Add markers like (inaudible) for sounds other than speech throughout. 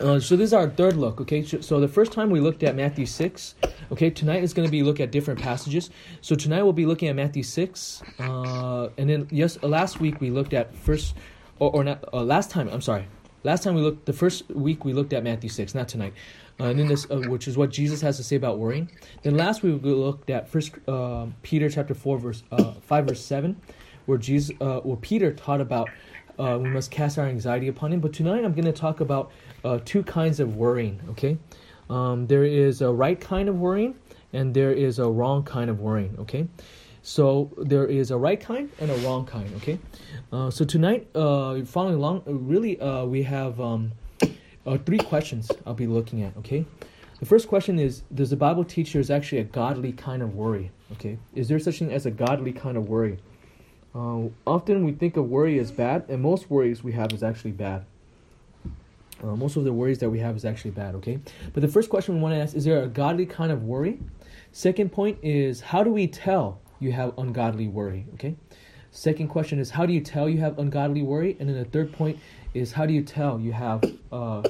Uh, so this is our third look. Okay, so, so the first time we looked at Matthew six. Okay, tonight is going to be look at different passages. So tonight we'll be looking at Matthew six, uh, and then yes, uh, last week we looked at first, or, or not uh, last time. I'm sorry, last time we looked the first week we looked at Matthew six, not tonight. Uh, and then this, uh, which is what Jesus has to say about worrying. Then last week we looked at First Peter chapter four verse uh, five verse seven, where Jesus, where Peter taught about uh, we must cast our anxiety upon him. But tonight I'm going to talk about uh, two kinds of worrying. Okay, um, there is a right kind of worrying, and there is a wrong kind of worrying. Okay, so there is a right kind and a wrong kind. Okay, uh, so tonight, uh, following along, really, uh, we have um, uh, three questions I'll be looking at. Okay, the first question is: Does the Bible teach there's actually a godly kind of worry? Okay, is there such thing as a godly kind of worry? Uh, often we think of worry as bad, and most worries we have is actually bad. Uh, most of the worries that we have is actually bad, okay? But the first question we want to ask is there a godly kind of worry? Second point is how do we tell you have ungodly worry, okay? Second question is how do you tell you have ungodly worry? And then the third point is how do you tell you have uh,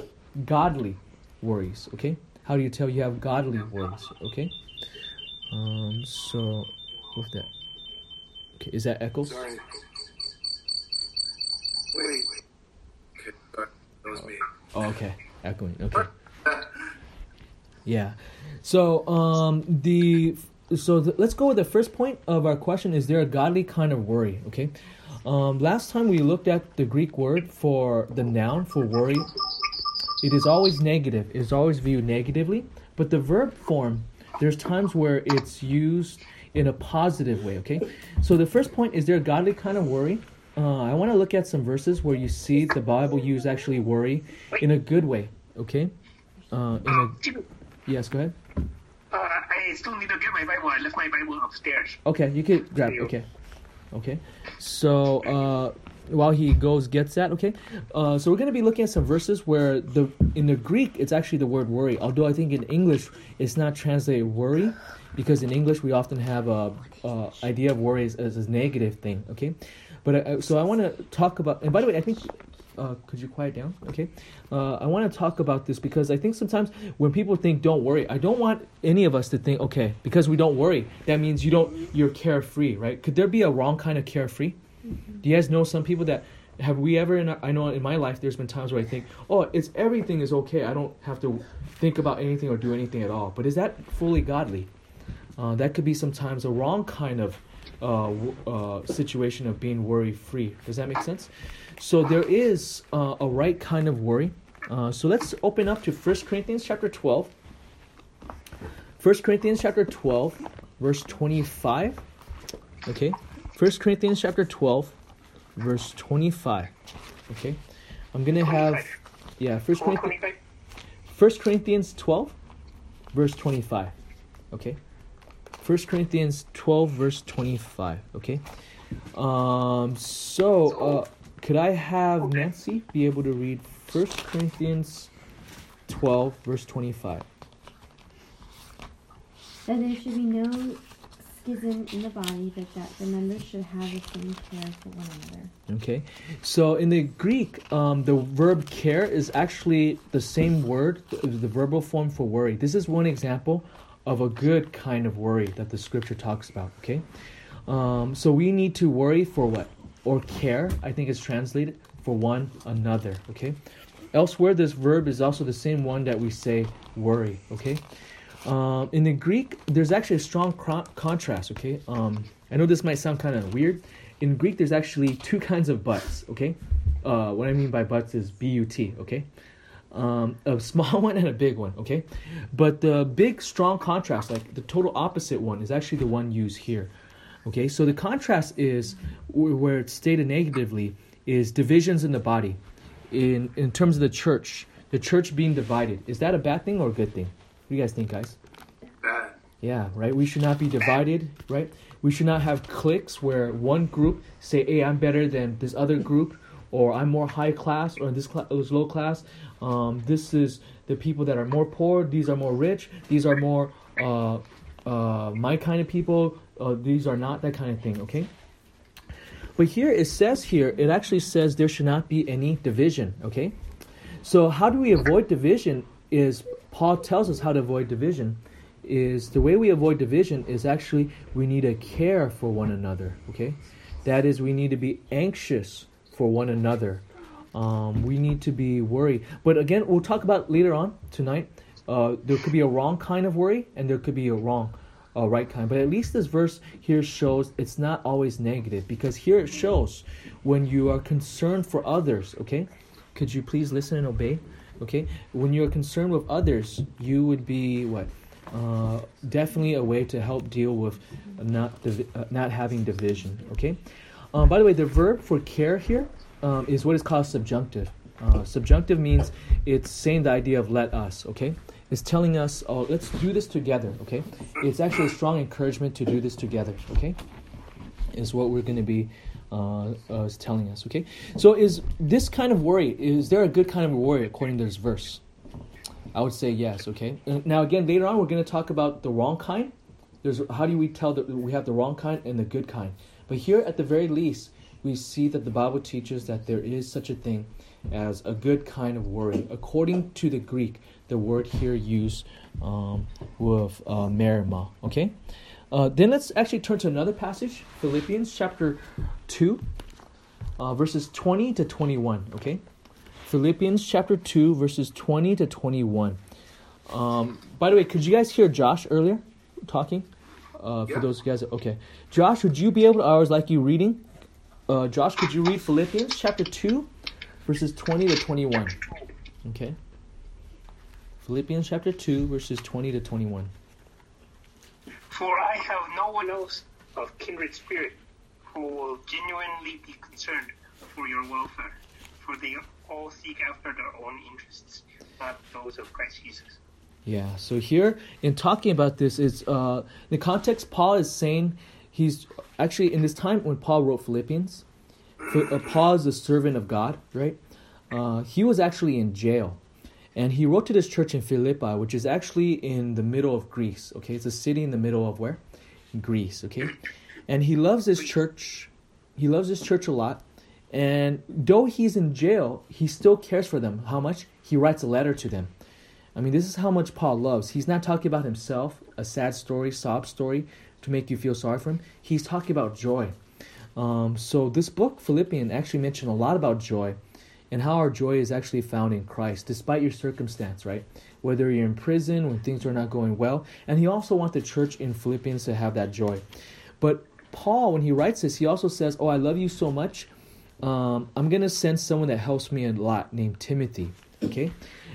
godly worries, okay? How do you tell you have godly worries, okay? Um, so, with that. Okay, is that echoes? Sorry. Wait. That was me. Oh, okay. Echoing. Okay. Yeah. So um the so the, let's go with the first point of our question is there a godly kind of worry, okay? Um last time we looked at the Greek word for the noun for worry. It is always negative. It is always viewed negatively, but the verb form there's times where it's used in a positive way, okay? So the first point is there a godly kind of worry? Uh, I want to look at some verses where you see the Bible use actually worry in a good way. Okay. Uh, in a yes, go ahead. Uh, I still need to get my Bible. I left my Bible upstairs. Okay, you could grab. It. Okay, okay. So uh, while he goes gets that, okay. Uh, so we're gonna be looking at some verses where the in the Greek it's actually the word worry. Although I think in English it's not translated worry, because in English we often have a, a idea of worry as, as a negative thing. Okay, but uh, so I want to talk about. And by the way, I think. Uh, could you quiet down? Okay. Uh, I want to talk about this because I think sometimes when people think "don't worry," I don't want any of us to think, "Okay, because we don't worry, that means you don't you're carefree, right?" Could there be a wrong kind of carefree? Do you guys know some people that have we ever? In, I know in my life, there's been times where I think, "Oh, it's everything is okay. I don't have to think about anything or do anything at all." But is that fully godly? Uh, that could be sometimes a wrong kind of uh, uh, situation of being worry free. Does that make sense? So there is uh, a right kind of worry. Uh, so let's open up to 1 Corinthians chapter 12. 1 Corinthians chapter 12, verse 25. Okay. 1 Corinthians chapter 12, verse 25. Okay. I'm going to have, yeah, 1 Corinthians, 25. 1 Corinthians 12, verse 25. Okay. 1 Corinthians 12, verse 25. Okay. Um, so, uh, could I have Nancy be able to read 1 Corinthians 12, verse 25? that there should be no schism in the body, but that the members should have the same care for one another. Okay. So, in the Greek, um, the verb care is actually the same word, the verbal form for worry. This is one example of a good kind of worry that the scripture talks about. Okay. Um, so, we need to worry for what? Or care, I think it's translated, for one another. Okay. Elsewhere, this verb is also the same one that we say worry. Okay. Um, in the Greek, there's actually a strong cro- contrast. Okay, um, I know this might sound kind of weird. In Greek, there's actually two kinds of buts, Okay, uh, what I mean by buts is b-u-t. Okay, um, a small (laughs) one and a big one. Okay, but the big strong contrast, like the total opposite one, is actually the one used here. Okay, so the contrast is where it's stated negatively is divisions in the body. In in terms of the church, the church being divided, is that a bad thing or a good thing? What do you guys think, guys? Bad. Yeah, right. We should not be divided, right? We should not have cliques where one group say, "Hey, I'm better than this other group," or "I'm more high class," or "This class is low class." Um, this is the people that are more poor. These are more rich. These are more uh, uh, my kind of people. Uh, these are not that kind of thing. Okay. But here it says here, it actually says there should not be any division. Okay. So how do we avoid division? Is Paul tells us how to avoid division. Is the way we avoid division is actually we need to care for one another. Okay, that is we need to be anxious for one another. Um, we need to be worried. But again, we'll talk about later on tonight. Uh, there could be a wrong kind of worry, and there could be a wrong, uh, right kind. But at least this verse here shows it's not always negative because here it shows when you are concerned for others. Okay, could you please listen and obey? Okay, when you're concerned with others, you would be what? Uh, definitely a way to help deal with not divi- uh, not having division. Okay. Um, by the way, the verb for care here um, is what is called subjunctive. Uh, subjunctive means it's saying the idea of let us. Okay, it's telling us, oh, let's do this together. Okay, it's actually a strong encouragement to do this together. Okay, is what we're going to be uh, uh, is telling us. Okay, so is this kind of worry? Is there a good kind of worry according to this verse? I would say yes. Okay. Now again, later on, we're going to talk about the wrong kind. There's how do we tell that we have the wrong kind and the good kind? But here, at the very least, we see that the Bible teaches that there is such a thing as a good kind of worry. According to the Greek, the word here used um, with uh, merimna. Okay. Uh, then let's actually turn to another passage, Philippians chapter two, uh, verses twenty to twenty-one. Okay. Philippians chapter 2, verses 20 to 21. Um, by the way, could you guys hear Josh earlier talking? Uh, for Yeah. those guys, okay. Josh, would you be able to, I was like you reading? Uh, Josh, could you read Philippians chapter 2, verses 20 to 21? Okay. Philippians chapter 2, verses 20 to 21. For I have no one else of kindred spirit who will genuinely be concerned for your welfare, for they all seek after their own interests, not those of Christ Jesus. Yeah, so here in talking about this is uh the context Paul is saying he's actually in this time when Paul wrote Philippians, Ph- uh, Paul is a servant of God, right? Uh, he was actually in jail, and he wrote to this church in Philippi, which is actually in the middle of Greece. Okay, it's a city in the middle of where? Greece. Okay, and he loves this church. He loves this church a lot, and though he's in jail, he still cares for them. How much? He writes a letter to them. I mean, this is how much Paul loves. He's not talking about himself, a sad story, sob story to make you feel sorry for him. He's talking about joy. Um, so this book, Philippian, actually mentioned a lot about joy and how our joy is actually found in Christ, despite your circumstance, right? Whether you're in prison, when things are not going well. And he also wants the church in Philippians to have that joy. But Paul, when he writes this, he also says, Oh, I love you so much. Um, I'm going to send someone that helps me a lot named Timothy. Okay?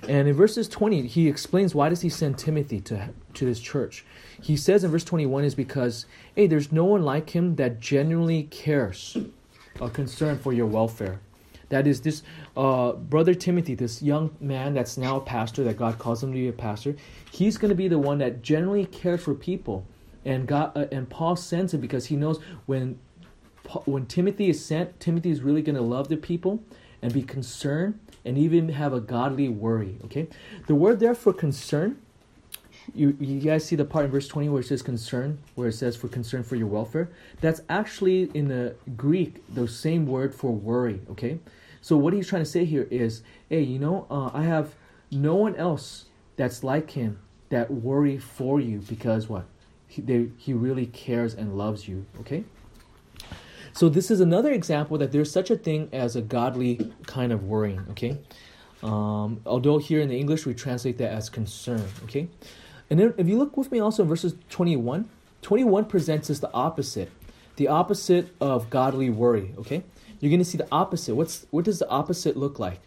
And in verses 20, he explains why does he send Timothy to, to this church. He says in verse 21 is because, hey, there's no one like him that genuinely cares a concern for your welfare. That is this uh, brother Timothy, this young man that's now a pastor, that God calls him to be a pastor. He's going to be the one that generally cares for people, and God uh, and Paul sends him because he knows when when Timothy is sent, Timothy is really going to love the people and be concerned and even have a godly worry. Okay, the word there for concern. You, you guys see the part in verse 20 where it says concern, where it says for concern for your welfare? That's actually in the Greek the same word for worry, okay? So what he's trying to say here is, hey, you know, uh, I have no one else that's like him that worry for you because what? He, they, he really cares and loves you, okay? So this is another example that there's such a thing as a godly kind of worrying, okay? Um, although here in the English we translate that as concern, okay? And then if you look with me also in verses 21, 21 presents us the opposite. The opposite of godly worry, okay? You're going to see the opposite. What's what does the opposite look like?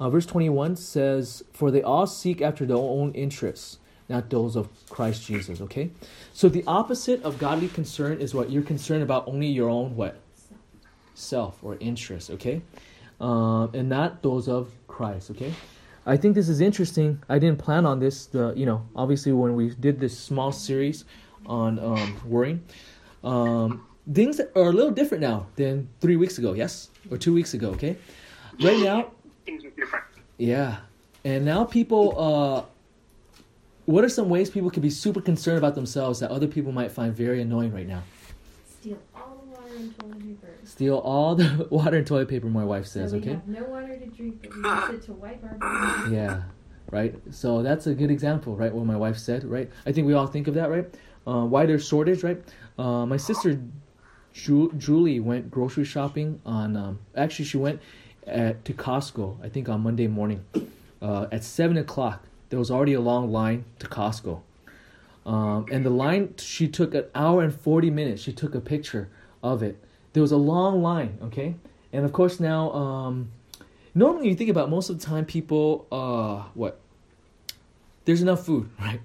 Uh, verse 21 says, "For they all seek after their own interests, not those of Christ Jesus." Okay, so the opposite of godly concern is what you're concerned about only your own what self or interest. Okay, um, and not those of Christ. Okay, I think this is interesting. I didn't plan on this. The you know obviously when we did this small series on um, worrying, um, things are a little different now than three weeks ago. Yes, or two weeks ago. Okay, right now Things are different. yeah. And now people uh what are some ways people can be super concerned about themselves that other people might find very annoying right now? Steal all the water and toilet paper. Steal all the (laughs) water and toilet paper. My wife says. so we Okay. have no water to drink, but we use it to wipe our bodies. Yeah, right. So that's a good example, right? What my wife said, right? I think we all think of that, right? Uh, why there's shortage, right? Uh, my sister Ju- Julie went grocery shopping on. Um, actually, she went at, to Costco. I think on Monday morning, uh, at seven o'clock. There was already a long line to Costco, um, and the line she took an hour and forty minutes. She took a picture of it. There was a long line, okay, and of course now. Um, normally you think about most of the time people uh what there's enough food (laughs) right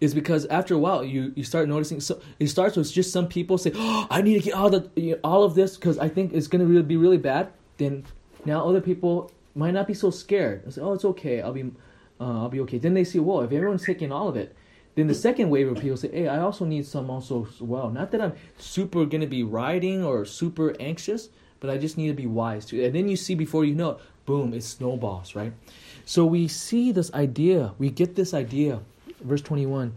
is because after a while you you start noticing so it starts with just some people say oh i need to get all the you know, all of this because i think it's to really be really bad then now other people might not be so scared say oh it's okay i'll be uh, i'll be okay. Then they see well, if everyone's taking all of it then the second wave of people say hey i also need some also as well. Not that i'm super going to be riding or super anxious but i just need to be wise too and then you see before you know it boom it snowballs right? So we see this idea we get this idea verse 21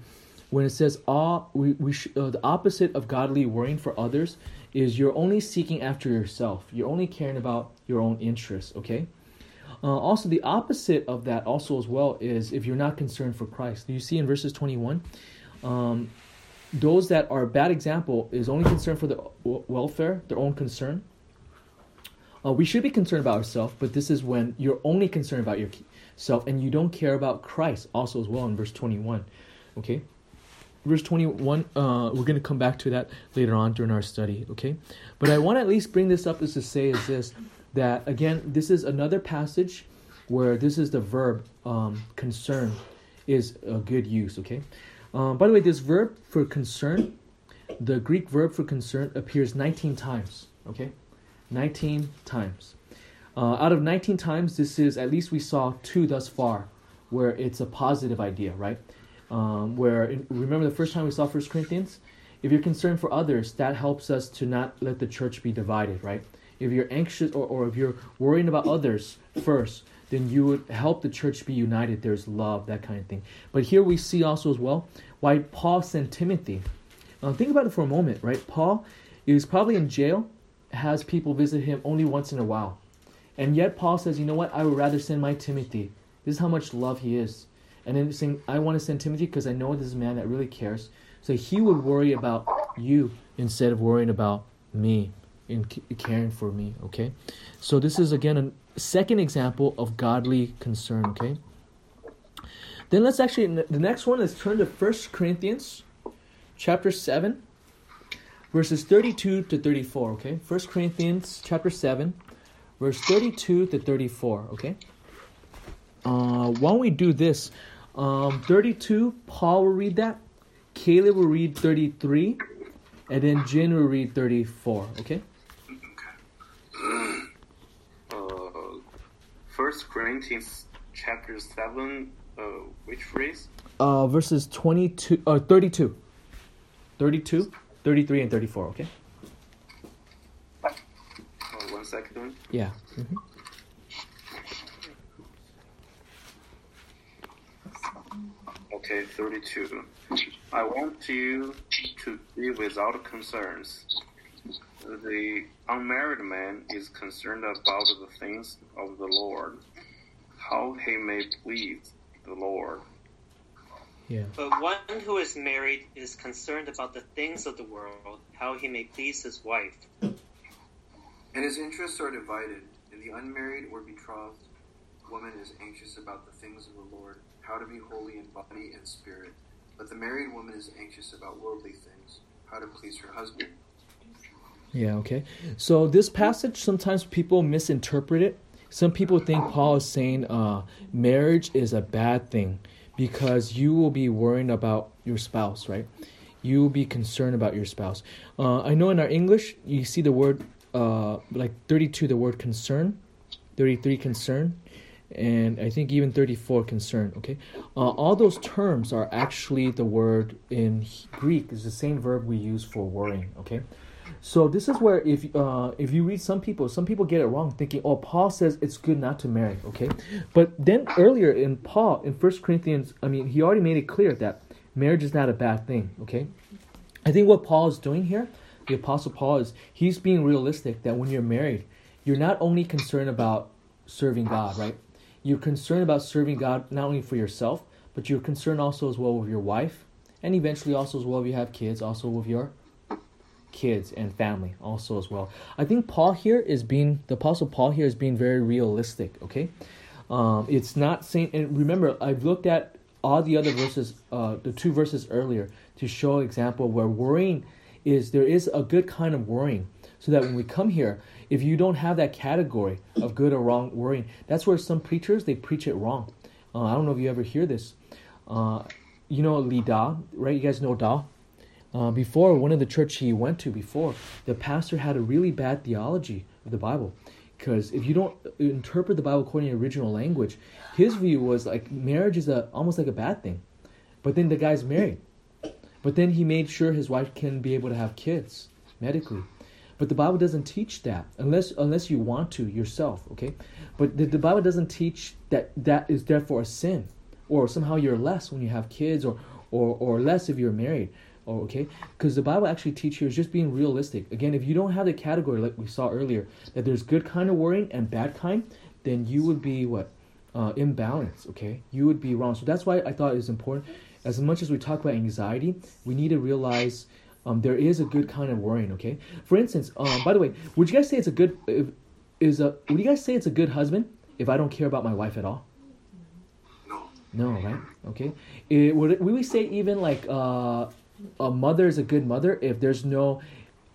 when it says all we, we sh- uh, the opposite of godly worrying for others is you're only seeking after yourself. You're only caring about your own interests okay uh, also the opposite of that also as well is if you're not concerned for christ you see in verses 21 um, those that are a bad example is only concerned for the w- welfare their own concern uh, we should be concerned about ourselves, but this is when you're only concerned about yourself and you don't care about Christ also as well in verse 21. Okay? Verse 21, uh, we're going to come back to that later on during our study. Okay? But I want to at least bring this up is to say is this that, again, this is another passage where this is the verb um, concern is a good use. Okay? Um, by the way, this verb for concern, the Greek verb for concern appears 19 times. Okay? 19 times. Uh, out of 19 times, this is at least we saw two thus far, where it's a positive idea, right? Um, where remember the first time we saw First Corinthians, if you're concerned for others, that helps us to not let the church be divided, right? If you're anxious or, or if you're worrying about others first, then you would help the church be united. There's love, that kind of thing. But here we see also as well why Paul sent Timothy. Uh, think about it for a moment, right? Paul is probably in jail has people visit him only once in a while. And yet Paul says, you know what? I would rather send my Timothy. This is how much love he is. And then saying, I want to send Timothy because I know this is a man that really cares. So he would worry about you instead of worrying about me and caring for me, okay? So this is again a second example of godly concern, okay? Then let's actually the next one is turn to First Corinthians chapter 7 verses 32 to 34 okay first corinthians chapter 7 verse 32 to 34 okay uh, why don't we do this um, 32 paul will read that caleb will read 33 and then Jin will read 34 okay Uh, First Corinthians chapter seven. Uh, which phrase? uh, verses 22 uh, 32 32 33 and 34 okay Oh, one second. yeah mhm. Okay, 32. I want you to be without concerns. The unmarried man is concerned about the things of the Lord, how he may please the Lord. yeah But one who is married is concerned about the things of the world, how he may please his wife. And his interests are divided. And the unmarried or betrothed woman is anxious about the things of the Lord, how to be holy in body and spirit. But the married woman is anxious about worldly things, how to please her husband. Yeah, okay. So this passage sometimes people misinterpret it. Some people think Paul is saying uh, marriage is a bad thing because you will be worrying about your spouse, right? You will be concerned about your spouse. Uh, I know in our English you see the word uh, like 32, the word concern, 33 concern, and I think even 34 concern. Okay, uh, all those terms are actually the word in Greek is the same verb we use for worrying. Okay. So this is where if uh, if you read some people, some people get it wrong, thinking, oh, Paul says it's good not to marry, okay? But then earlier in Paul in First Corinthians, I mean, he already made it clear that marriage is not a bad thing, okay? I think what Paul is doing here, the Apostle Paul is he's being realistic that when you're married, you're not only concerned about serving God, right? You're concerned about serving God not only for yourself, but you're concerned also as well with your wife, and eventually also as well if you have kids, also with your kids and family also as well. I think Paul here is being the apostle Paul here is being very realistic. Okay, um, it's not saying. And remember, I've looked at all the other verses, uh, the two verses earlier, to show example where worrying is there is a good kind of worrying, so that when we come here, if you don't have that category of good or wrong worrying, that's where some preachers they preach it wrong. Uh, I don't know if you ever hear this. Uh, you know Li Da, right? You guys know Da. Uh, before one of the church he went to before, the pastor had a really bad theology of the Bible, because if you don't interpret the Bible according to original language, his view was like marriage is a almost like a bad thing, but then the guy's married, but then he made sure his wife can be able to have kids medically, but the Bible doesn't teach that unless unless you want to yourself, okay? But the, the Bible doesn't teach that that is therefore a sin, or somehow you're less when you have kids, or or or less if you're married. Oh, okay? Because the Bible actually teaches you is just being realistic. Again, if you don't have the category like we saw earlier, that there's good kind of worrying and bad kind, then you would be what? Uh, imbalance, okay? You would be wrong. So that's why I thought it was important. As much as we talk about anxiety, we need to realize um, there is a good kind of worrying, okay? For instance, um, by the way, would you guys say it's a good, if, is a, would you guys say it's a good husband if I don't care about my wife at all? No. No, right? Okay. It, would, would we say even like uh, a mother is a good mother if there's no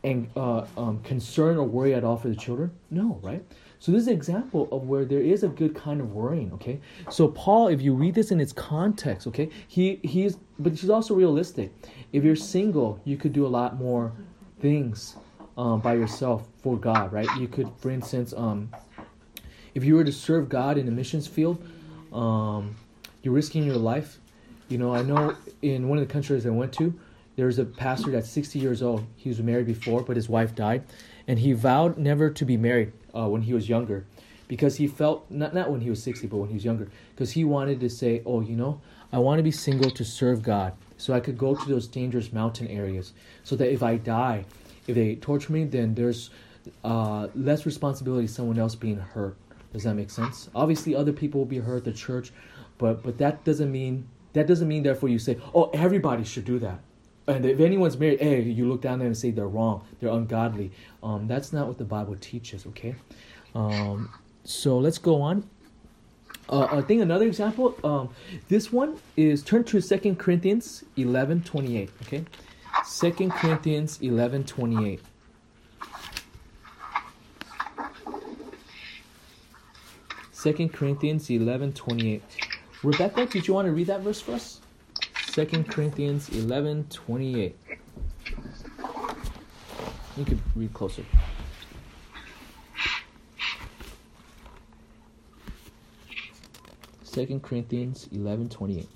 and uh, um, concern or worry at all for the children? No, right? So this is an example of where there is a good kind of worrying. Okay, so Paul, if you read this in its context, okay, he he's but he's also realistic. If you're single, you could do a lot more things um, by yourself for God, right? You could, for instance, um, if you were to serve God in the missions field, um, you're risking your life. You know, I know in one of the countries I went to, there's a pastor that's 60 years old. He was married before, but his wife died, and he vowed never to be married uh, when he was younger, because he felt not not when he was 60, but when he was younger, because he wanted to say, oh, you know, I want to be single to serve God, so I could go to those dangerous mountain areas, so that if I die, if they torture me, then there's uh, less responsibility someone else being hurt. Does that make sense? Obviously, other people will be hurt, the church, but but that doesn't mean that doesn't mean therefore you say, oh, everybody should do that and if anyone's married, hey, you look down there and say they're wrong, they're ungodly. Um, that's not what the Bible teaches. Okay, um, so let's go on. Uh, I think another example. Um, this one is turn to Second Corinthians eleven twenty eight. Okay, Second Corinthians eleven twenty eight. Second Corinthians eleven twenty eight. Rebecca, did you want to read that verse for us? 2 Corinthians 11 28. You could read closer. Second Corinthians eleven twenty eight.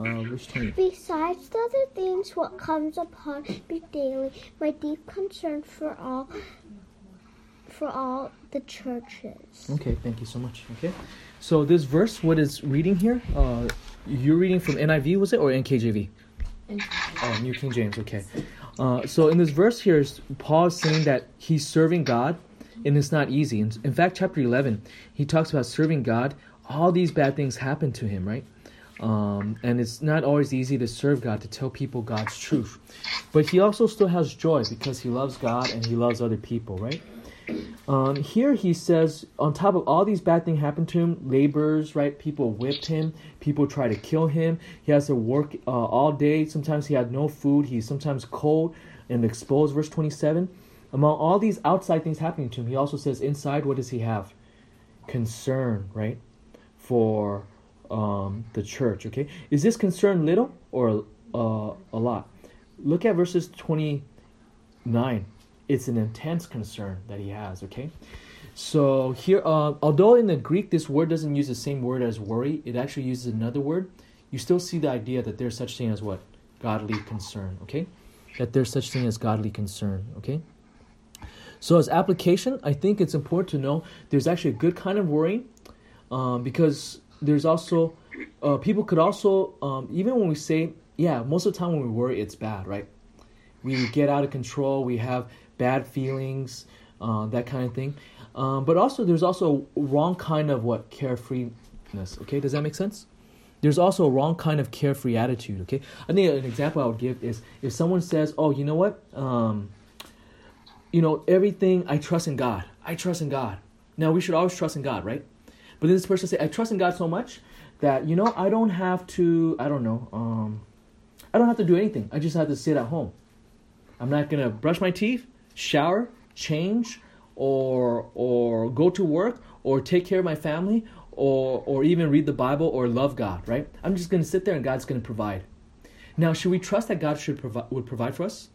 Uh, verse 20. Besides the other things, what comes upon me daily, my deep concern for all, for all the churches. Okay, thank you so much. Okay, so this verse, what is reading here? Uh, you're reading from NIV, was it, or NKJV? Oh, New King James. Okay. Uh, so in this verse here, Paul is saying that he's serving God, and it's not easy. In, in fact, chapter 11, he talks about serving God. All these bad things happen to him, right? Um, and it's not always easy to serve God, to tell people God's truth. But he also still has joy because he loves God and he loves other people, right? Um, here he says, on top of all these bad things happen to him, laborers, right? People whipped him, people try to kill him. He has to work uh, all day. Sometimes he had no food. He's sometimes cold and exposed. Verse 27. Among all these outside things happening to him, he also says, inside, what does he have? Concern, right? For um, the church. Okay, is this concern little or uh, a lot? Look at verses twenty nine. It's an intense concern that he has. Okay, so here, uh, although in the Greek this word doesn't use the same word as worry, it actually uses another word. You still see the idea that there's such thing as what godly concern. Okay, that there's such thing as godly concern. Okay. So as application, I think it's important to know there's actually a good kind of worrying, um, because there's also uh, people could also um, even when we say yeah, most of the time when we worry, it's bad, right? We get out of control. We have bad feelings, uh, that kind of thing. Um, but also, there's also a wrong kind of what carefreeness. Okay, does that make sense? There's also a wrong kind of carefree attitude. Okay, I think an example I would give is if someone says, "Oh, you know what? Um, you know everything. I trust in God. I trust in God." Now we should always trust in God, right? But then this person say, "I trust in God so much that you know I don't have to. I don't know. Um, I don't have to do anything. I just have to sit at home. I'm not gonna brush my teeth, shower, change, or or go to work, or take care of my family, or or even read the Bible or love God. Right? I'm just gonna sit there and God's gonna provide. Now, should we trust that God should provide would provide for us?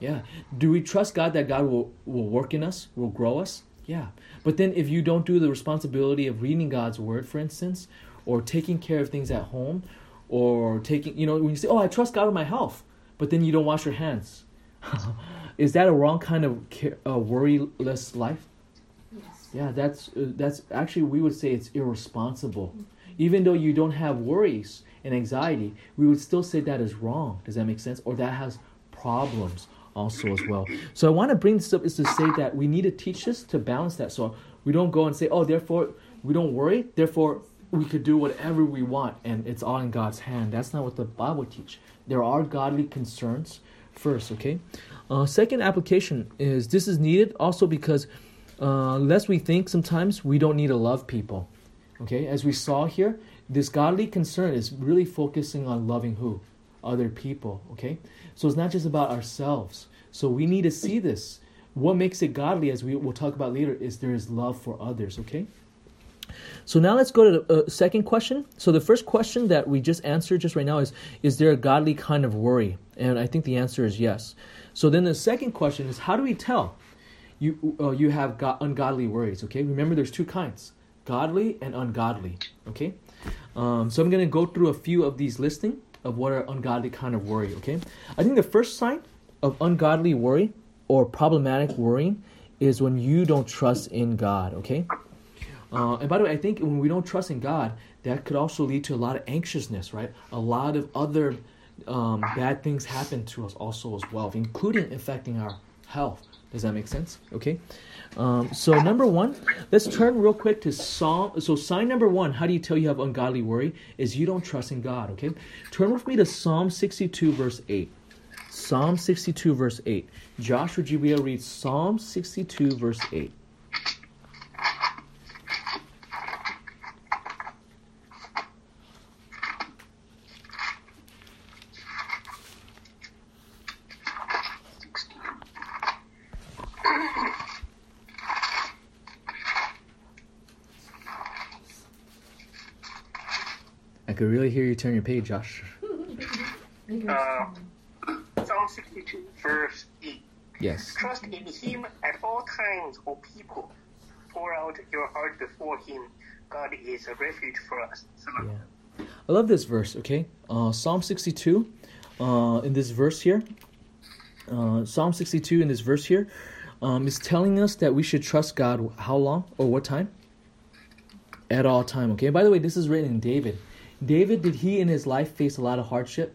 Yeah. Do we trust God that God will will work in us, will grow us? Yeah. But then if you don't do the responsibility of reading God's word, for instance, or taking care of things at home, or taking, you know, when you say, "Oh, I trust God with my health," but then you don't wash your hands, (laughs) is that a wrong kind of care, uh, worryless life? Yes. Yeah, that's uh, that's actually we would say it's irresponsible. Even though you don't have worries and anxiety, we would still say that is wrong. Does that make sense? Or that has problems also as well. So I want to bring this up is to say that we need to teach this to balance that. So we don't go and say, oh, therefore we don't worry, therefore we could do whatever we want and it's all in God's hand. That's not what the Bible teach. There are godly concerns first, okay? Uh, second application is this is needed also because uh, lest we think sometimes we don't need to love people. Okay, as we saw here, this godly concern is really focusing on loving who? Other people. Okay, so it's not just about ourselves. So we need to see this. What makes it godly, as we will talk about later, is there is love for others. Okay. So now let's go to the uh, second question. So the first question that we just answered just right now is is there a godly kind of worry? And I think the answer is yes. So then the second question is how do we tell you uh, you have got ungodly worries, okay? Remember there's two kinds, godly and ungodly, okay? Um, so I'm going to go through a few of these listing of what are ungodly kind of worry, okay? I think the first sign of ungodly worry or problematic worrying is when you don't trust in God, okay? Uh, and by the way, I think when we don't trust in God, that could also lead to a lot of anxiousness, right? A lot of other um, bad things happen to us also as well, including affecting our health. Does that make sense? Okay. Um, so number one, let's turn real quick to Psalm. So sign number one, how do you tell you have ungodly worry? Is you don't trust in God. Okay. Turn with me to Psalm 62 verse 8. Psalm 62 verse 8. Josh, would you be able to read Psalm 62 verse 8? Turn your page, Josh. Uh, Psalm 62, verse 8. Yes. Trust in Him at all times, O people. Pour out your heart before Him. God is a refuge for us. Yeah. I love this verse, okay? Uh, Psalm 62, uh, in this verse here, uh, Psalm 62 in this verse here, um, is telling us that we should trust God how long or what time? At all time, okay? By the way, this is written in David. David, did he in his life face a lot of hardship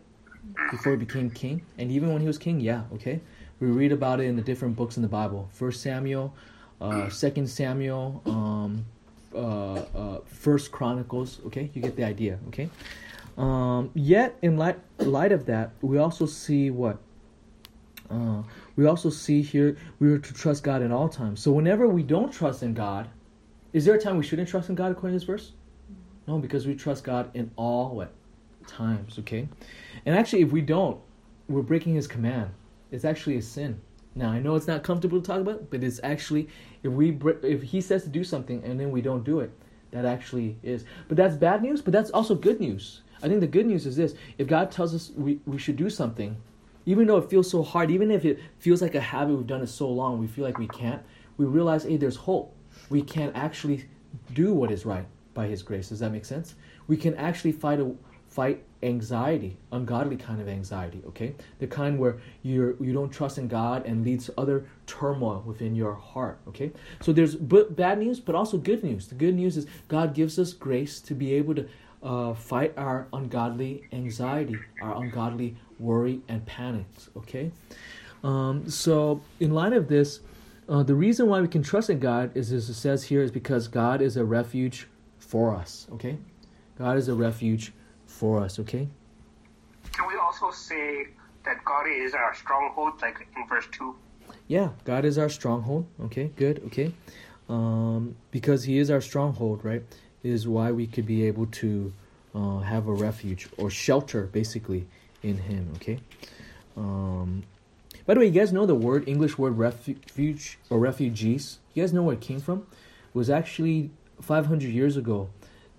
before he became king? And even when he was king, yeah, okay? We read about it in the different books in the Bible. First Samuel, uh, Second Samuel, um, uh, uh, First Chronicles. Okay, you get the idea. Okay. Um, yet, in light light of that, we also see what. Uh, we also see here we are to trust God in all times. So whenever we don't trust in God, is there a time we shouldn't trust in God according to this verse? No, because we trust God in all what times. Okay, and actually, if we don't, we're breaking His command. It's actually a sin. Now I know it's not comfortable to talk about, but it's actually if we if He says to do something and then we don't do it, that actually is. But that's bad news. But that's also good news. I think the good news is this: if God tells us we, we should do something, even though it feels so hard, even if it feels like a habit we've done it so long, we feel like we can't. We realize, hey, there's hope. We can actually do what is right by His grace. Does that make sense? We can actually fight a, fight anxiety, ungodly kind of anxiety, okay? The kind where you're you don't trust in God and leads to other turmoil within your heart, okay? So there's b- bad news, but also good news. The good news is God gives us grace to be able to uh, fight our ungodly anxiety, our ungodly worry and panics, okay? Um, so in light of this, uh, the reason why we can trust in God is, as it says here, is because God is a refuge for us, okay? God is a refuge for us, okay? Can we also say that God is our stronghold, like in verse 2? Yeah, God is our stronghold, okay? Good, okay? Um, because He is our stronghold, right? Is why we could be able to uh, have a refuge or shelter, basically, in Him, okay? Um, by the way, you guys know the word, English word refuge or refugees? You guys know where it came from? It was actually 500 years ago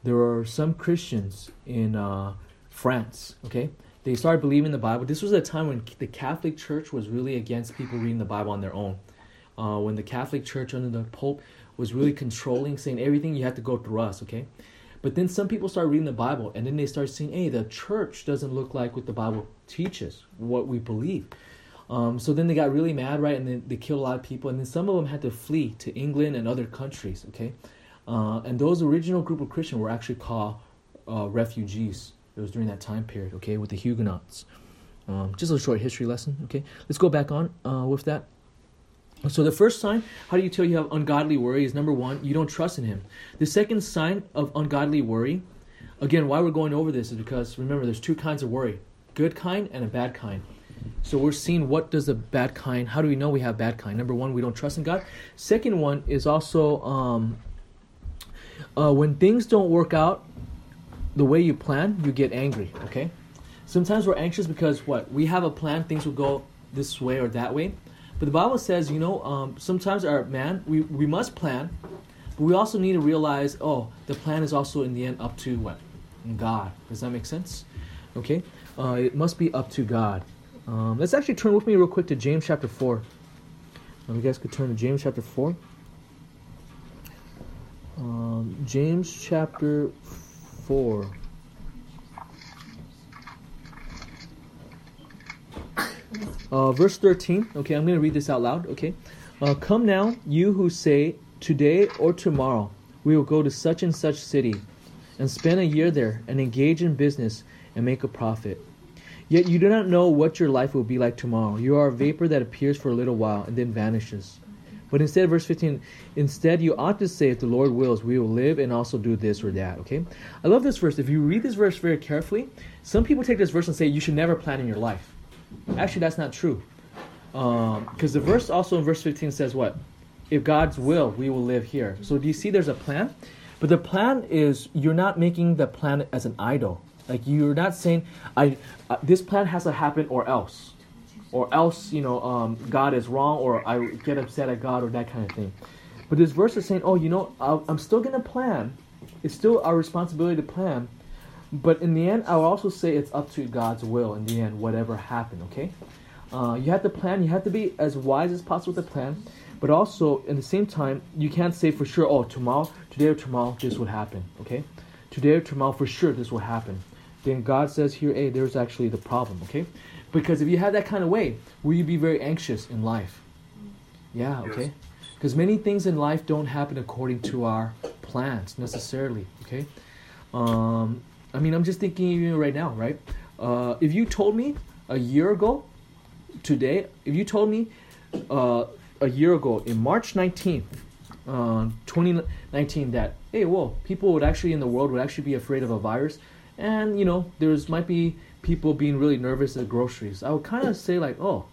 there were some Christians in uh, France. Okay, they started believing the Bible. This was a time when the Catholic Church was really against people reading the Bible on their own. Uh, when the Catholic Church under the Pope was really controlling, saying everything you have to go through us. Okay, but then some people start reading the Bible, and then they start saying, "Hey, the church doesn't look like what the Bible teaches, what we believe." Um, so then they got really mad, right? And then they killed a lot of people, and then some of them had to flee to England and other countries. Okay, uh, and those original group of Christians were actually called uh, refugees. It was during that time period, okay, with the Huguenots. Um, just a short history lesson, okay. Let's go back on uh, with that. So the first sign, how do you tell you have ungodly worry? Is number one, you don't trust in Him. The second sign of ungodly worry, again, why we're going over this is because remember, there's two kinds of worry: good kind and a bad kind. So we're seeing what does the bad kind. How do we know we have bad kind? Number one, we don't trust in God. Second one is also um, uh, when things don't work out the way you plan, you get angry. Okay. Sometimes we're anxious because what we have a plan, things will go this way or that way. But the Bible says, you know, um, sometimes our man, we, we must plan, but we also need to realize, oh, the plan is also in the end up to what? God. Does that make sense? Okay. Uh, it must be up to God. Um, let's actually turn with me real quick to James chapter 4. Um, you guys could turn to James chapter 4 um, James chapter 4. Uh, verse 13. Okay, I'm going to read this out loud. Okay. Uh, Come now, you who say, Today or tomorrow we will go to such and such city and spend a year there and engage in business and make a profit. Yet you do not know what your life will be like tomorrow. You are a vapor that appears for a little while and then vanishes. But instead, verse 15, instead you ought to say, if the Lord wills, we will live and also do this or that. Okay? I love this verse. If you read this verse very carefully, some people take this verse and say you should never plan in your life. Actually, that's not true. Because um, the verse also in verse 15 says what? If God's will, we will live here. So do you see there's a plan? But the plan is you're not making the plan as an idol. Like you're not saying, I uh, this plan has to happen or else or else you know um, God is wrong, or I get upset at God, or that kind of thing. But this verse is saying, oh, you know, I'll, I'm still gonna plan. It's still our responsibility to plan, but in the end, I'll also say it's up to God's will. In the end, whatever happened, okay. Uh, you have to plan. You have to be as wise as possible to plan, but also in the same time, you can't say for sure. Oh, tomorrow, today or tomorrow, this would happen. Okay, today or tomorrow, for sure, this will happen. Then God says here, hey, there's actually the problem. Okay, because if you have that kind of way, will you be very anxious in life? Yeah, okay. Because many things in life don't happen according to our plans necessarily. Okay. Um, I mean, I'm just thinking even right now, right? Uh, if you told me a year ago, today, if you told me uh, a year ago in March 19th, uh, 2019, that hey, whoa, people would actually in the world would actually be afraid of a virus, and you know, there's might be people being really nervous at groceries. I would kind of say like, oh,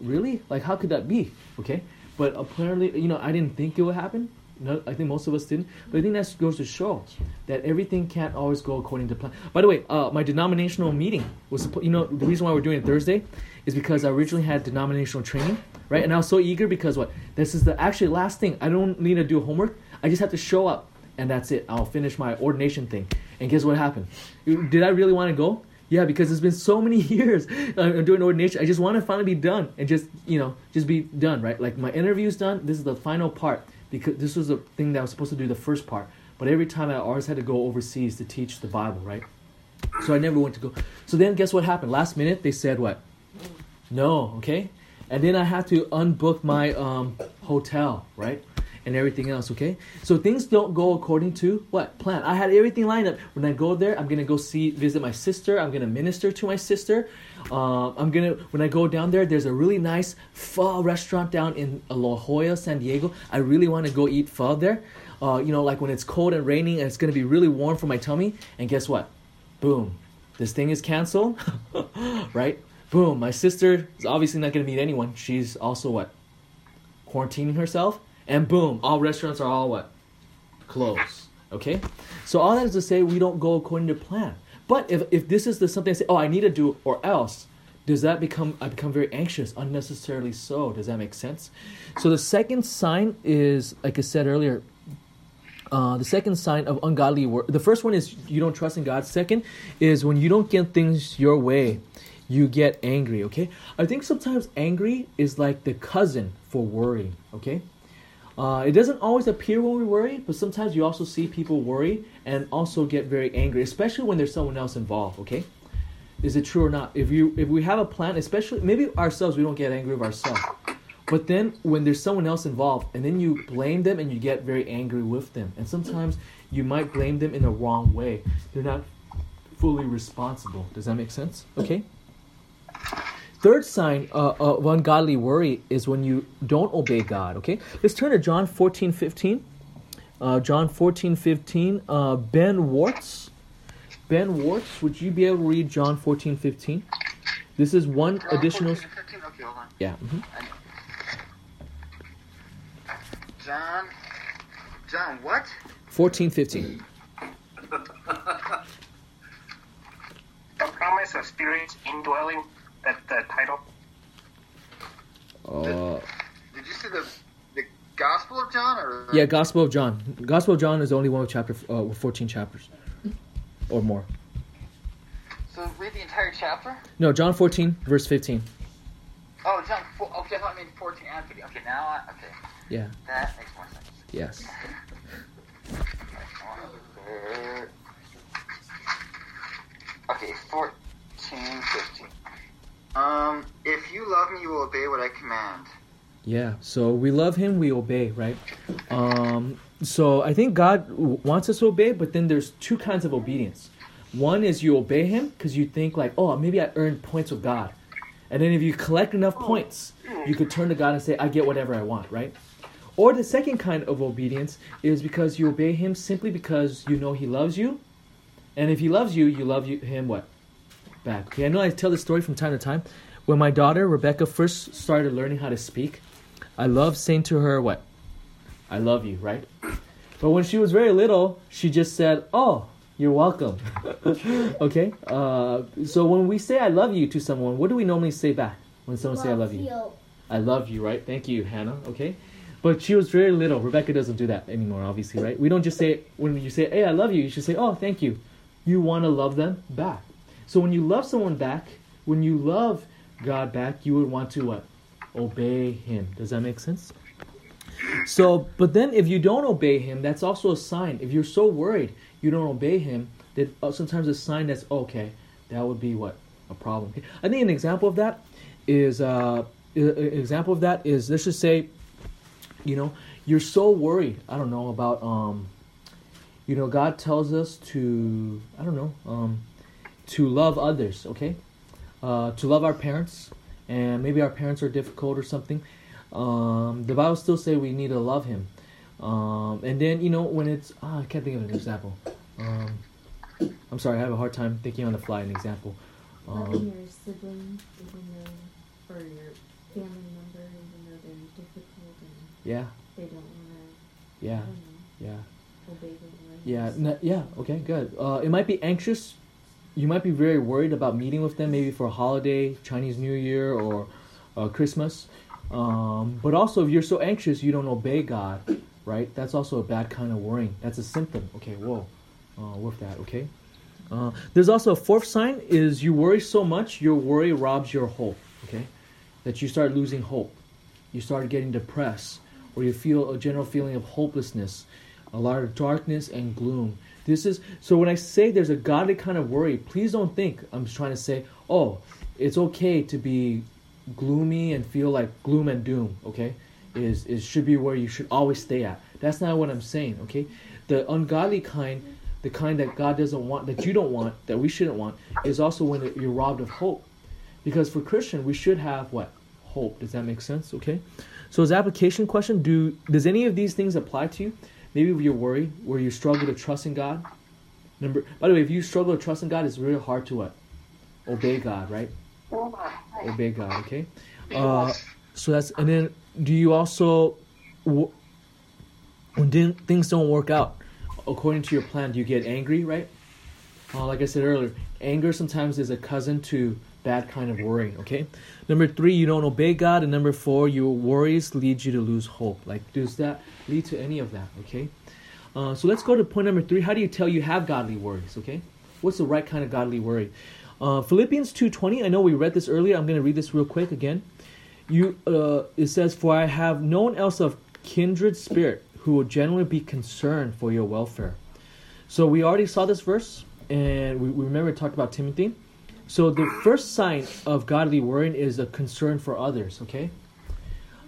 really? Like, how could that be? Okay, but apparently, you know, I didn't think it would happen. No, I think most of us didn't. But I think that goes to show that everything can't always go according to plan. By the way, uh, my denominational meeting was, you know, the reason why we're doing it Thursday is because I originally had denominational training, right? And I was so eager because what? This is the actually last thing. I don't need to do homework. I just have to show up, and that's it. I'll finish my ordination thing. And guess what happened? Did I really want to go? Yeah, because it's been so many (laughs) years uh, doing ordination. I just want to finally be done and just you know just be done, right? Like my interview's done. This is the final part because this was the thing that I was supposed to do the first part. But every time I always had to go overseas to teach the Bible, right? So I never went to go. So then guess what happened? Last minute they said what? No, okay? And then I had to unbook my um, hotel, right? And everything else, okay? So things don't go according to what? Plan. I had everything lined up. When I go there, I'm gonna go see, visit my sister. I'm gonna minister to my sister. Um, I'm gonna, when I go down there, there's a really nice pho restaurant down in La Jolla, San Diego. I really wanna go eat pho there. Uh, you know, like when it's cold and raining and it's gonna be really warm for my tummy. And guess what? Boom. This thing is canceled, (laughs) right? Boom. My sister is obviously not to meet anyone. She's also what? Quarantining herself. And boom, all restaurants are all what? Closed. Okay? So all that is to say we don't go according to plan. But if, if this is the something I say, oh, I need to do or else, does that become I become very anxious, unnecessarily so? Does that make sense? So the second sign is, like I said earlier, uh, the second sign of ungodly work. The first one is you don't trust in God. Second is when you don't get things your way, you get angry. Okay, I think sometimes angry is like the cousin for worry. Okay, uh, it doesn't always appear when we worry, but sometimes you also see people worry and also get very angry, especially when there's someone else involved. Okay, is it true or not? If you if we have a plan, especially maybe ourselves, we don't get angry with ourselves. But then when there's someone else involved, and then you blame them and you get very angry with them, and sometimes you might blame them in a wrong way. They're not fully responsible. Does that make sense? Okay. Third sign uh, of ungodly worry is when you don't obey God. Okay, let's turn to John 14, 15. Uh, John 14, 15. Uh, ben Warts. Ben Warts, would you be able to read John 14, 15? This is one John additional. 14 and 15? Okay, hold on. Yeah. mhm. John. John, what? 14, 15. (laughs) The promise of spirits indwelling that the title. Uh, Did you see the the Gospel of John or? yeah, Gospel of John. Gospel of John is the only one with chapter uh, with 14 chapters or more. So read the entire chapter. No, John 14, verse 15. Oh, John. Four, okay, I thought I meant 14 and 15. Okay, now I, okay, Yeah. that makes more sense. Yes. (laughs) Okay, 14, 15. Um, if you love me, you will obey what I command. Yeah. So we love Him, we obey, right? Um, so I think God wants us to obey, but then there's two kinds of obedience. One is you obey Him because you think like, oh, maybe I earned points with God, and then if you collect enough points, you could turn to God and say, I get whatever I want, right? Or the second kind of obedience is because you obey Him simply because you know He loves you, and if He loves you, you love Him what? Back. Okay, I know I tell this story from time to time. When my daughter Rebecca first started learning how to speak, I love saying to her what? I love you, right? But when she was very little, she just said, "Oh, you're welcome." (laughs) okay. Uh, so when we say "I love you" to someone, what do we normally say back when someone say "I love you"? I love you, right? Thank you, Hannah. Okay. But she was very little. Rebecca doesn't do that anymore, obviously, right? We don't just say when you say "Hey, I love you," you should say "Oh, thank you." You want to love them back. So when you love someone back, when you love God back, you would want to what? Obey Him. Does that make sense? So, but then if you don't obey Him, that's also a sign. If you're so worried you don't obey Him, that uh, sometimes a sign that's okay. That would be what a problem. I think an example of that is uh, an example of that is let's just say, you know, you're so worried. I don't know about um, you know, God tells us to I don't know um, to love others. Okay, uh, to love our parents, and maybe our parents are difficult or something. Um, the Bible still say we need to love Him. Um, and then you know when it's ah, I can't think of an example. Um, I'm sorry, I have a hard time thinking on the fly an example. Loving Um, your siblings, even though, or your family member, even though they're difficult and yeah, they don't want to. Don't yeah. obey the Lord. Yeah, n- yeah, okay, good. Uh, it might be anxious. You might be very worried about meeting with them, maybe for a holiday, Chinese New Year, or uh, Christmas. Um, but also, if you're so anxious, you don't obey God, right? That's also a bad kind of worrying. That's a symptom. Okay, whoa, uh, with that, okay. Uh, there's also a fourth sign: is you worry so much, your worry robs your hope. Okay, that you start losing hope. You start getting depressed, or you feel a general feeling of hopelessness a lot of darkness and gloom. This is so when I say there's a godly kind of worry, please don't think I'm trying to say, oh, it's okay to be gloomy and feel like gloom and doom, okay? Is is should be where you should always stay at. That's not what I'm saying, okay? The ungodly kind, the kind that God doesn't want, that you don't want, that we shouldn't want, is also when you're robbed of hope. Because for Christian, we should have what? Hope. Does that make sense? Okay? So as application question, do does any of these things apply to you? Maybe you're worried, where you struggle to trust in God. Remember, by the way, if you struggle to trust in God, it's really hard to what? Obey God, right? Obey God, okay? Uh, so that's and then do you also when things don't work out according to your plan, do you get angry, right? Uh, like I said earlier, anger sometimes is a cousin to bad kind of worrying, okay? Number three, you don't obey God. And number four, your worries lead you to lose hope. Like, does that lead to any of that, okay? Uh, so let's go to point number three. How do you tell you have godly worries, okay? What's the right kind of godly worry? Uh, Philippians 2.20, I know we read this earlier. I'm going to read this real quick again. You, uh, It says, For I have no one else of kindred spirit who will genuinely be concerned for your welfare. So we already saw this verse, and we, we remember we talked about Timothy. So the first sign of godly worrying is a concern for others. Okay.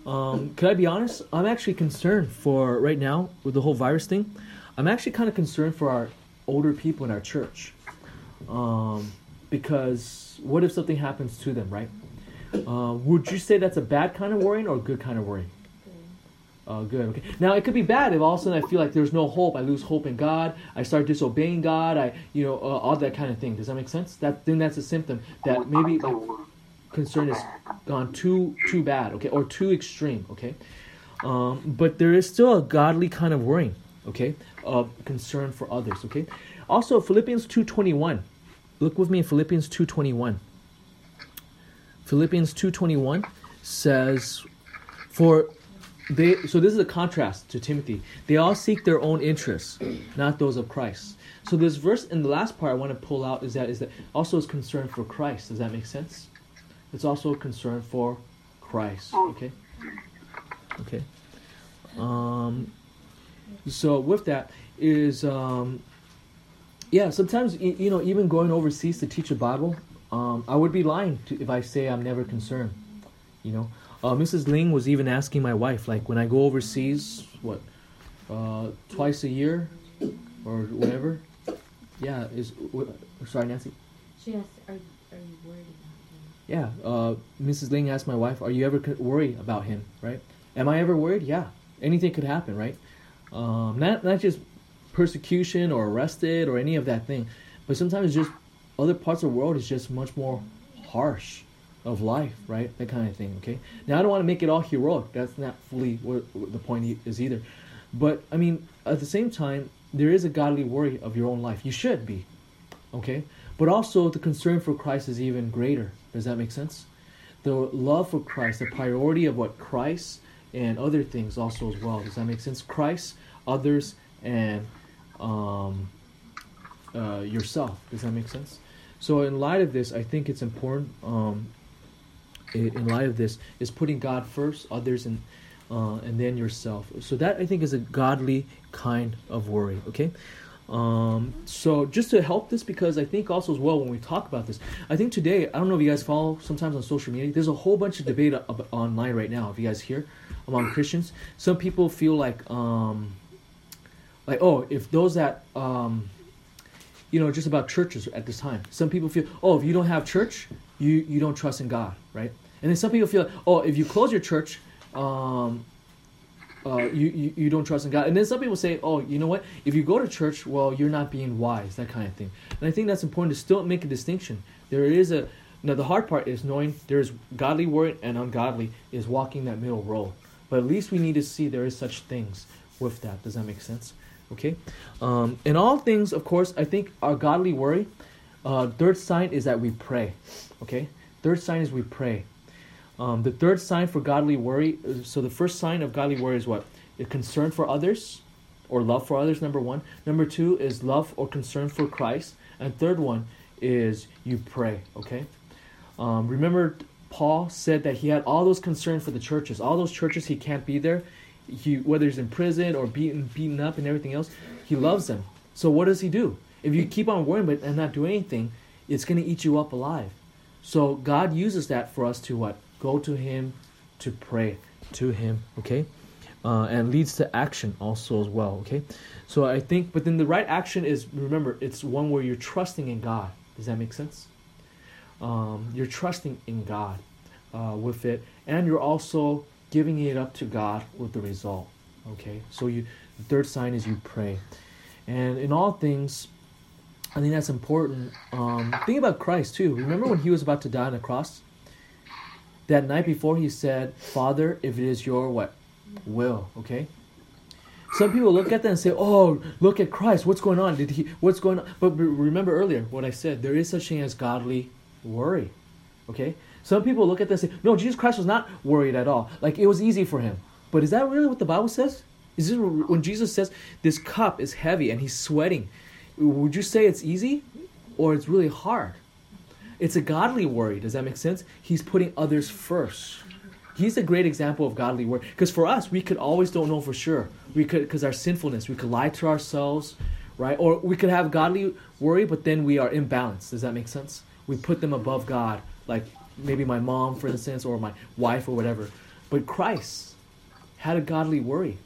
Um, could I be honest? I'm actually concerned for right now with the whole virus thing. I'm actually kind of concerned for our older people in our church, um, because what if something happens to them, right? Uh, would you say that's a bad kind of worrying or a good kind of worrying? Oh, good. Okay. Now it could be bad if all of a sudden I feel like there's no hope. I lose hope in God. I start disobeying God. I, you know, uh, all that kind of thing. Does that make sense? That then that's a symptom that maybe like concern has gone too too bad. Okay, or too extreme. Okay. Um, but there is still a godly kind of worrying. Okay, of concern for others. Okay. Also, Philippians two twenty one. Look with me in Philippians two twenty one. Philippians two twenty one says, "For they so this is a contrast to Timothy. They all seek their own interests, not those of Christ. So this verse in the last part I want to pull out is that is that also is concern for Christ. Does that make sense? It's also a concern for Christ. Okay. Okay. Um. So with that is um. Yeah, sometimes you know even going overseas to teach a Bible, um, I would be lying to, if I say I'm never concerned. You know, uh, Mrs. Ling was even asking my wife, like when I go overseas, what, uh, twice a year, or whatever. Yeah, is sorry, Nancy. She asked, are, are you worried about him? Yeah, uh, Mrs. Ling asked my wife, "Are you ever worried about him?" Right? Am I ever worried? Yeah, anything could happen, right? Um, not not just persecution or arrested or any of that thing, but sometimes just other parts of the world is just much more harsh of life, right? That kind of thing. Okay. Now I don't want to make it all heroic. That's not fully what, the point is either. But I mean, at the same time, there is a godly worry of your own life. You should be, okay. But also the concern for Christ is even greater. Does that make sense? The love for Christ, the priority of what Christ and other things also as well. Does that make sense? Christ, others, and um, uh, yourself. Does that make sense? So in light of this, I think it's important. Um, in light of this, is putting God first, others, and uh, and then yourself. So that I think is a godly kind of worry. Okay. Um, so just to help this, because I think also as well when we talk about this, I think today I don't know if you guys follow sometimes on social media. There's a whole bunch of debate online right now. If you guys hear among (clears throat) Christians, some people feel like um, like oh if those that um, you know just about churches at this time. Some people feel oh if you don't have church, you you don't trust in God, right? And then some people feel like, oh if you close your church. Um, uh, you, you you don't trust in God. And then some people say, oh, you know what? If you go to church, well, you're not being wise, that kind of thing. And I think that's important to still make a distinction. There is a now the hard part is knowing there is godly word and ungodly is walking that middle road. But at least we need to see there is such things with that. Does that make sense? Okay. Um, in all things, of course, I think our godly worry. Uh, third sign is that we pray. Okay. Third sign is we pray. Um, the third sign for godly worry. So the first sign of godly worry is what? A concern for others, or love for others. Number one. Number two is love or concern for Christ, and third one is you pray. Okay. Um, remember, Paul said that he had all those concerns for the churches. All those churches he can't be there. He whether he's in prison or beaten beaten up and everything else, he loves them. So what does he do? If you keep on worrying but and not do anything, it's going to eat you up alive. So God uses that for us to what? Go to Him, to pray to Him. Okay, uh, and leads to action also as well. Okay, so I think, but then the right action is remember it's one where you're trusting in God. Does that make sense? Um, you're trusting in God uh, with it, and you're also giving it up to God with the result. Okay, so you the third sign is you pray, and in all things I think that's important. Um, think about Christ too. Remember when he was about to die on the cross? That night before, he said, "Father, if it is your what will." Okay. Some people look at that and say, "Oh, look at Christ. What's going on? Did he? What's going on?" But remember earlier what I said. There is such thing as godly worry. Okay. Some people look at this and say, "No, Jesus Christ was not worried at all. Like it was easy for him." But is that really what the Bible says? Is this when Jesus says this cup is heavy and he's sweating? Would you say it's easy or it's really hard? It's a godly worry. Does that make sense? He's putting others first. He's a great example of godly worry. Because for us, we could always don't know for sure. We could, because our sinfulness, we could lie to ourselves, right? Or we could have godly worry, but then we are imbalanced. Does that make sense? We put them above God, like maybe my mom, for instance, or my wife, or whatever. But Christ had a godly worry,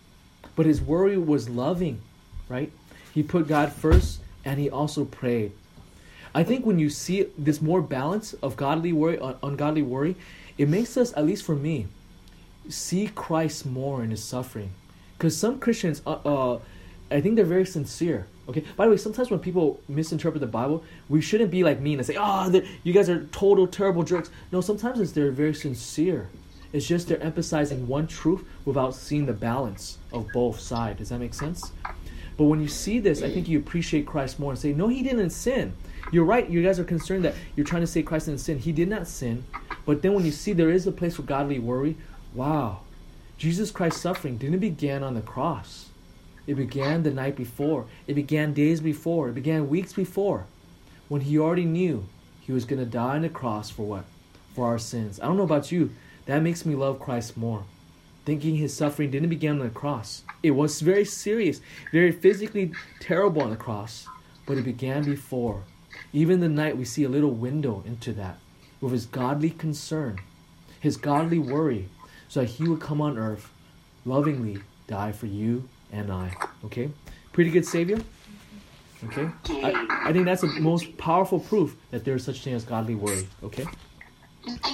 but his worry was loving, right? He put God first and he also prayed. I think when you see this more balance of godly worry, ungodly worry, it makes us, at least for me, see Christ more in his suffering. Because some Christians, uh, uh, I think they're very sincere. Okay. By the way, sometimes when people misinterpret the Bible, we shouldn't be like mean and say, "Oh, you guys are total terrible jerks." No, sometimes it's they're very sincere. It's just they're emphasizing one truth without seeing the balance of both sides. Does that make sense? But when you see this, I think you appreciate Christ more and say, no, he didn't sin. You're right. You guys are concerned that you're trying to say Christ didn't sin. He did not sin. But then when you see there is a place for godly worry, wow, Jesus Christ's suffering didn't begin on the cross. It began the night before. It began days before. It began weeks before. When he already knew he was going to die on the cross for what? For our sins. I don't know about you. That makes me love Christ more thinking his suffering didn't begin on the cross. It was very serious, very physically terrible on the cross, but it began before. Even the night, we see a little window into that with his godly concern, his godly worry, so that he would come on earth, lovingly die for you and I. Okay? Pretty good Savior? Okay? I, I think that's the most powerful proof that there is such thing as godly worry. Okay?